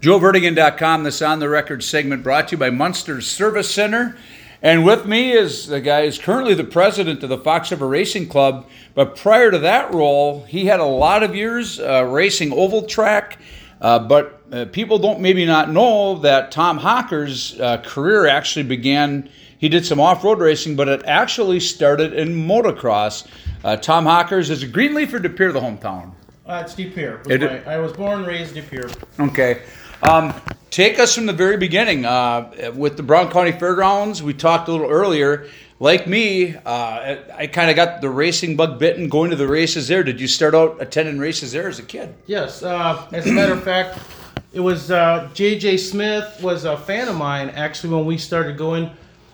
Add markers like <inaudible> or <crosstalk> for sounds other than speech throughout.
JoeVerdegan.com, this on the record segment brought to you by Munster Service Center. And with me is the guy who's currently the president of the Fox River Racing Club. But prior to that role, he had a lot of years uh, racing oval track. Uh, but uh, people don't maybe not know that Tom Hockers' uh, career actually began. He did some off road racing, but it actually started in motocross. Uh, Tom Hockers is a Greenleaf or De Pere, the hometown? Uh, it's De Pere. It- my- I was born and raised De Pere. Okay. Um, take us from the very beginning. Uh, with the Brown County Fairgrounds, we talked a little earlier. Like me, uh, I, kind of got the racing bug bitten going to the races there. Did you start out attending races there as a kid? Yes. Uh, as a matter of fact, it was uh, J.J. Smith was a fan of mine actually when we started going.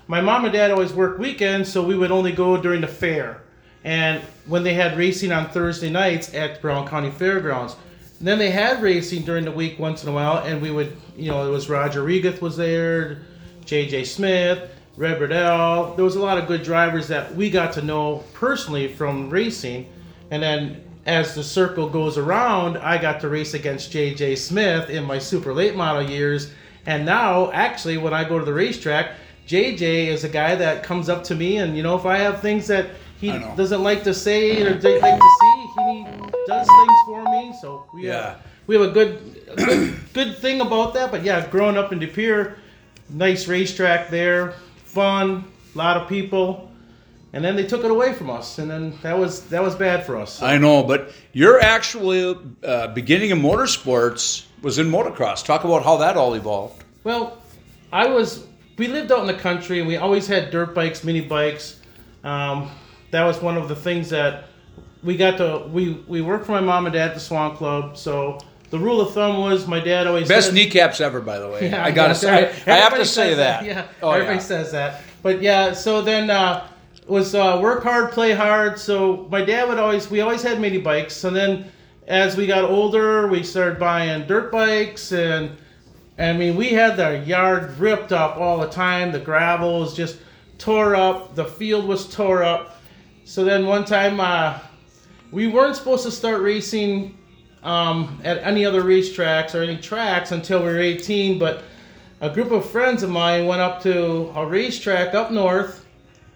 My mom and dad always worked weekends, so we would only go during the fair. And when they had racing on Thursday nights at Brown County Fairgrounds, and then they had racing during the week once in a while, and we would, you know, it was Roger Regath was there, J.J. Smith, Red Riddell. There was a lot of good drivers that we got to know personally from racing. And then as the circle goes around, I got to race against J.J. Smith in my super late model years. And now, actually, when I go to the racetrack, JJ is a guy that comes up to me, and you know, if I have things that he doesn't like to say or like to see, he does things for me. So we Yeah. have, we have a good, a good <coughs> good thing about that. But yeah, growing up in De Pere, nice racetrack there, fun, a lot of people, and then they took it away from us, and then that was that was bad for us. I know, but your actual uh, beginning of motorsports was in motocross. Talk about how that all evolved. Well, I was. We lived out in the country, and we always had dirt bikes, mini bikes. Um, that was one of the things that we got to. We we worked for my mom and dad at the Swan Club, so the rule of thumb was my dad always Best said, kneecaps ever, by the way. Yeah, I gotta yeah, say, I, I have to say says that. Yeah, Oh, everybody yeah. says that. But yeah, so then uh, it was uh, work hard, play hard. So my dad would always. We always had mini bikes, and then as we got older, we started buying dirt bikes and. I mean, we had the yard ripped up all the time. The gravel was just tore up. The field was tore up. So then one time, uh, we weren't supposed to start racing um, at any other racetracks or any tracks until we were 18. But a group of friends of mine went up to a racetrack up north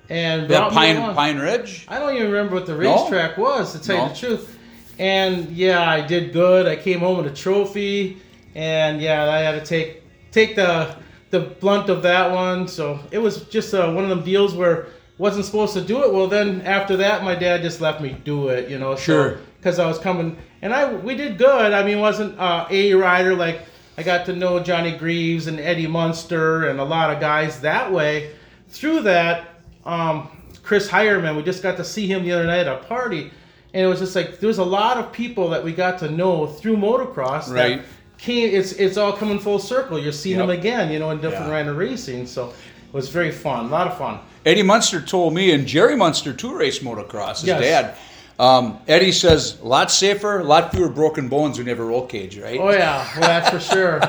and Yeah, Pine. Pine Ridge. I don't even remember what the No? racetrack was, to tell No. you the truth. And yeah, I did good. I came home with a trophy, and yeah, I had to take take the the blunt of that one. So it was just uh, one of them deals where wasn't supposed to do it. Well, then after that, my dad just let me do it. You know, Sure. Because I was coming, and I we did good. I mean, wasn't uh, a rider like I got to know Johnny Greaves and Eddie Munster and a lot of guys that way. Through that, um, Chris Hireman, we just got to see him the other night at a party, and it was just like there's a lot of people that we got to know through motocross. Right. That came, it's it's all coming full circle. You're seeing Yep. them again, you know, in different Yeah. round of racing. So it was very fun, a lot of fun. Eddie Munster told me, and Jerry Munster too raced motocross. His Yes. dad. Um, Eddie says a lot safer, a lot fewer broken bones when you have a roll cage, right? Oh yeah, well that's for sure.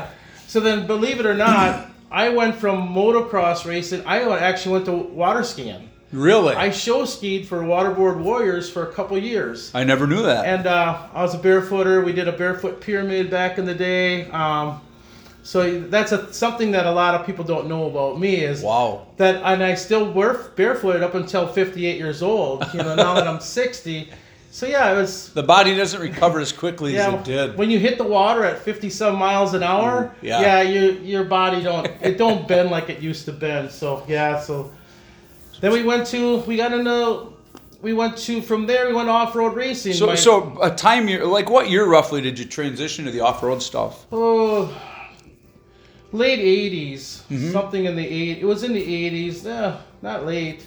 So then, believe it or not, I went from motocross racing. I actually went to water skiing. Really? I show skied for Waterboard Warriors for a couple years. I never knew that. And uh, I was a barefooter. We did a barefoot pyramid back in the day. Um, so that's a, something that a lot of people don't know about me is wow. that, and I still were barefooted up until 58 years old. You know, now that I'm <laughs> 60. So yeah, it was. The body doesn't recover as quickly Yeah, as it did. when you hit the water at 50 some miles an hour, mm, yeah. yeah, you, your body don't it don't <laughs> bend like it used to bend. So yeah, so then we went to we got into we went to from there we went off road racing. So, My- so a time year, like what year roughly did you transition to the off-road stuff? Oh, late 80s, Mm-hmm. something in the eight. It was in the 80s. Eh, not late,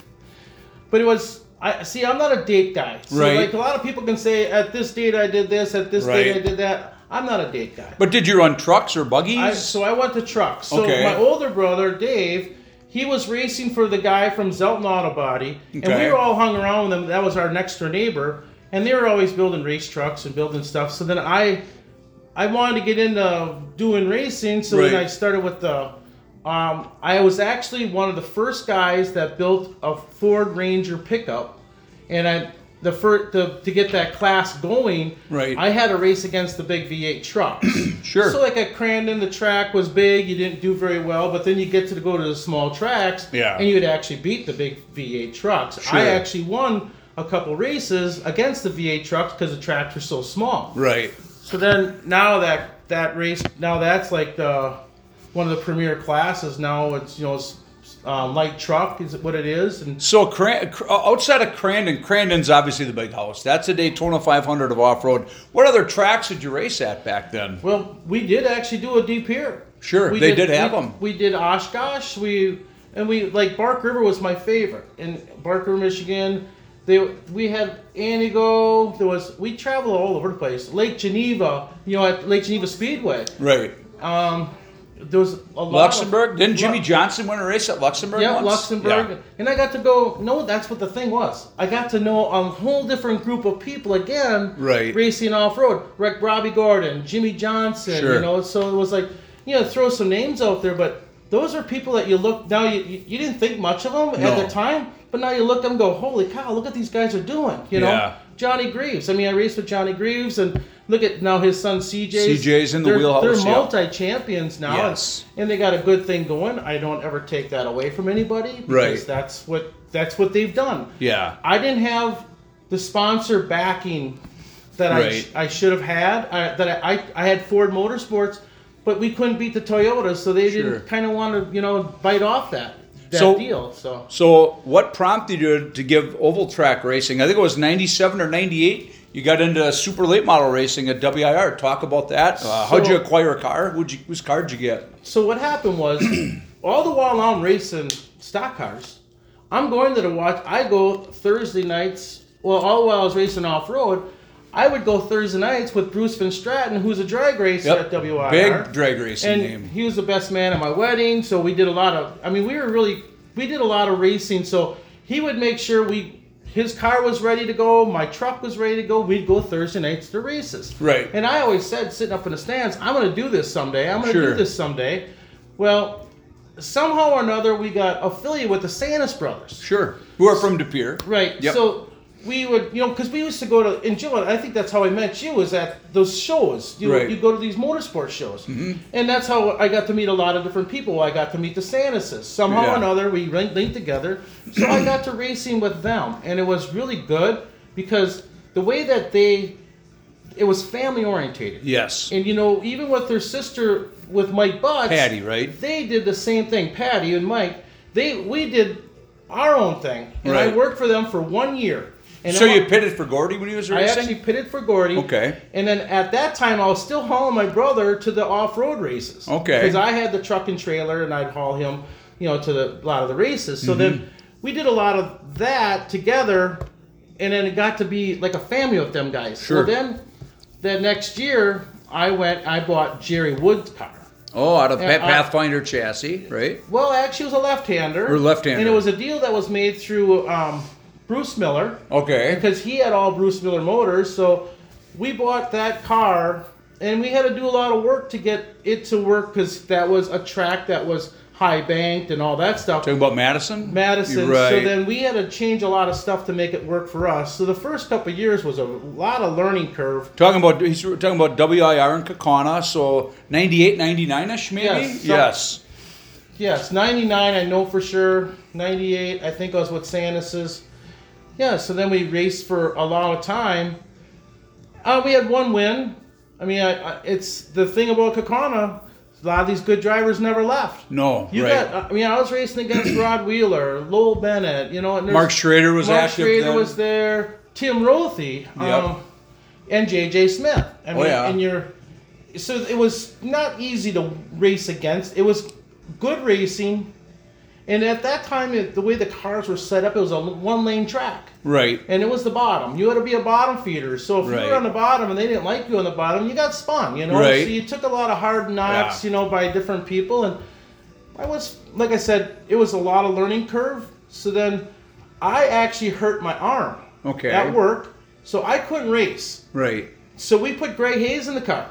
but it was. I see. I'm not a date guy. So Right. Like a lot of people can say, at this date I did this, at this date I did that. I'm not a date guy. But did you run trucks or buggies? I, so I went to trucks. So Okay. my older brother Dave, he was racing for the guy from Zelton Auto Body, and we were all hung around with them. That was our next door neighbor, and they were always building race trucks and building stuff. So then I, I wanted to get into doing racing. So then I started with the. Um, I was actually one of the first guys that built a Ford Ranger pickup, and I the first the, to get that class going, Right. I had a race against the big V8 trucks. <clears throat> Sure. So like at Crandon, the track was big. You didn't do very well, but then you get to go to the small tracks, Yeah. and you would actually beat the big V8 trucks. Sure. I actually won a couple races against the V8 trucks because the tracks were so small. Right. So then now that that race now that's like the one of the premier classes. Now it's you know it's, um, light truck is what it is, and So Cran- outside of Crandon, Crandon's obviously the big house. That's a Daytona 500 of off road. What other tracks did you race at back then? well, we did actually do a De Pere. Sure, We they did have we, them. We did Oshkosh. We and we like Bark River was my favorite in Bark River, Michigan. They we had Antigo. There was we traveled all over the place. Lake Geneva, you know, at Lake Geneva Speedway. Right. Um, there was a lot. Luxembourg. Of, Didn't Jimmie Johnson win a race at Luxembourg? Yeah, once? Luxembourg. Yeah. And I got to go. No, that's what the thing was. I got to know a whole different group of people again. Right. Racing off road. Rick Robbie Gordon, Jimmie Johnson. Sure. You know, so it was like, you know, throw some names out there, but those are people that you look now. You you, you didn't think much of them at the time, but now you look at them and go, holy cow, look what these guys are doing. You know. Yeah. Johnny Greaves. I mean, I raced with Johnny Greaves, and look at now his son CJ's. CJ's in the they're, wheelhouse, They're multi-champions now, and- Yes. and they got a good thing going. I don't ever take that away from anybody because Right. that's what that's what they've done. Yeah. I didn't have the sponsor backing that Right. I, I should have had. I, that I, I had Ford Motorsports, but we couldn't beat the Toyotas, so they Sure. didn't kind of want to you know bite off that that So- deal. So So, what prompted you to give oval track racing? I think it was '97 or '98. You got into super late model racing at WIR. Talk about that. Uh, how'd you acquire a car? Who'd you, whose car did you get? So what happened was, <clears throat> all the while I'm racing stock cars, I'm going to the watch. I go Thursday nights. Well, all the while I was racing off road, I would go Thursday nights with Bruce Van Stratton, who's a drag racer at WIR. Big drag racing and name. he was the best man at my wedding. So we did a lot of. I mean, we were really we did a lot of racing. So he would make sure we. His car was ready to go. My truck was ready to go. We'd go Thursday nights to races. Right. And I always said, sitting up in the stands, I'm going to do this someday. I'm going to Sure. do this someday. Well, somehow or another, we got affiliated with the Sanis brothers. Sure. Who are from De Pere. Right. Yep. So we would, you know, because we used to go to, and Joe, I think that's how I met you, was at those shows. You, Right. you go to these motorsport shows. Mm-hmm. And that's how I got to meet a lot of different people. I got to meet the Sanises. Somehow Yeah. or another, we linked, together. So I got to racing with them. And it was really good because the way that they, it was family orientated. Yes. And you know, even with their sister, with Mike Butts, Patty, right? They did the same thing. Patty and Mike, they we did our own thing, and I worked for them for one year. And so you pitted for Gordy when he was racing? I actually pitted for Gordy. Okay. And then at that time, I was still hauling my brother to the off-road races. Okay. Because I had the truck and trailer, and I'd haul him, you know, to the, a lot of the races. So Mm-hmm. then we did a lot of that together, and then it got to be like a family with them guys. Sure. So then, the next year, I went, I bought Jerry Wood's car. oh, out of Yeah, Pa- I- Pathfinder chassis, right? Well, actually, it was a left-hander. Or left-hander. And it was a deal that was made through um, Bruce Miller Okay. because he had all Bruce Miller motors. So we bought that car, and we had to do a lot of work to get it to work because that was a track that was high banked and all that stuff. Talking about Madison? Madison. Right. So then we had to change a lot of stuff to make it work for us. So the first couple of years was a lot of learning curve. Talking about he's talking about WIR and Kaukauna, so 98, 99ish maybe. Yes, so- yes. Yes, 99 I know for sure. 98 I think I was with Sanis's. Yeah, so then we raced for a long time. Uh, we had one win. I mean, I, I, it's the thing about Kaukauna. A lot of these good drivers never left. No, You right. got. I mean, I was racing against <clears throat> Rod Wheeler, Lowell Bennett. You know, and Mark Schrader was Mark active Schrader then. was there. Tim Rothy. Yep. Um, and JJ Smith. I mean, Oh, yeah. and you're. So it was not easy to race against. It was good racing. And at that time, it, the way the cars were set up, it was a one lane track. right. And it was the bottom. You had to be a bottom feeder. So if you were on the bottom and they didn't like you on the bottom, you got spun, you know? Right. So you took a lot of hard knocks, Yeah. you know, by different people. And I was, like I said, it was a lot of learning curve. So then I actually hurt my arm Okay. at work. So I couldn't race. Right. So we put Greg Hayes in the car.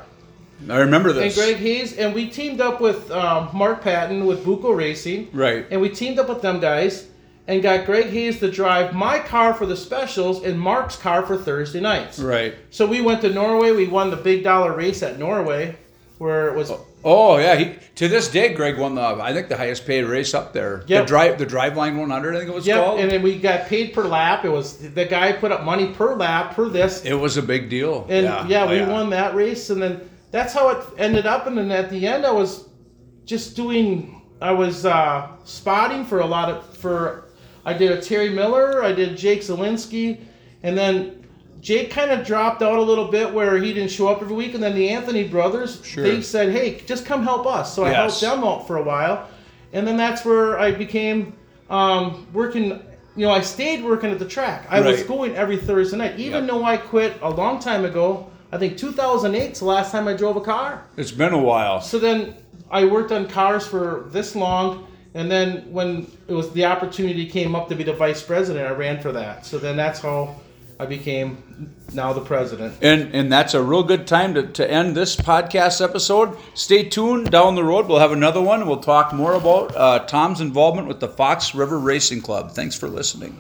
I remember this. And. Greg Hayes, and we teamed up with um, Mark Patton with Buco Racing. Right. And we teamed up with them guys. and got Greg Hayes to drive my car for the specials and Mark's car for Thursday nights. Right. So we went to Norway. We won the big dollar race at Norway, where it was Oh yeah, he, to this day, Greg won the I think the highest paid race up there. Yep. The drive the Driveline 100, I think it was Yep, called. and then we got paid per lap. It was the guy put up money per lap per this, it was a big deal. and yeah, Oh, we won that race. And then that's how it ended up. And then at the end, I was just doing. I was uh, spotting for a lot of for. I did a Terry Miller. I did Jake Zielinski, and then Jake kind of dropped out a little bit where he didn't show up every week. And then the Anthony brothers, Sure. they said, "Hey, just come help us." So I Yes. helped them out for a while, and then that's where I became um, working. You know, I stayed working at the track. I was going every Thursday night, even Yep. though I quit a long time ago. I think 2008 is the last time I drove a car. It's been a while. So then I worked on cars for this long, and then when it was the opportunity came up to be the vice president, I ran for that. So then that's how I became now the president. And and that's a real good time to, to end this podcast episode. Stay tuned. Down the road, we'll have another one. We'll talk more about uh, Tom's involvement with the Fox River Racing Club. Thanks for listening.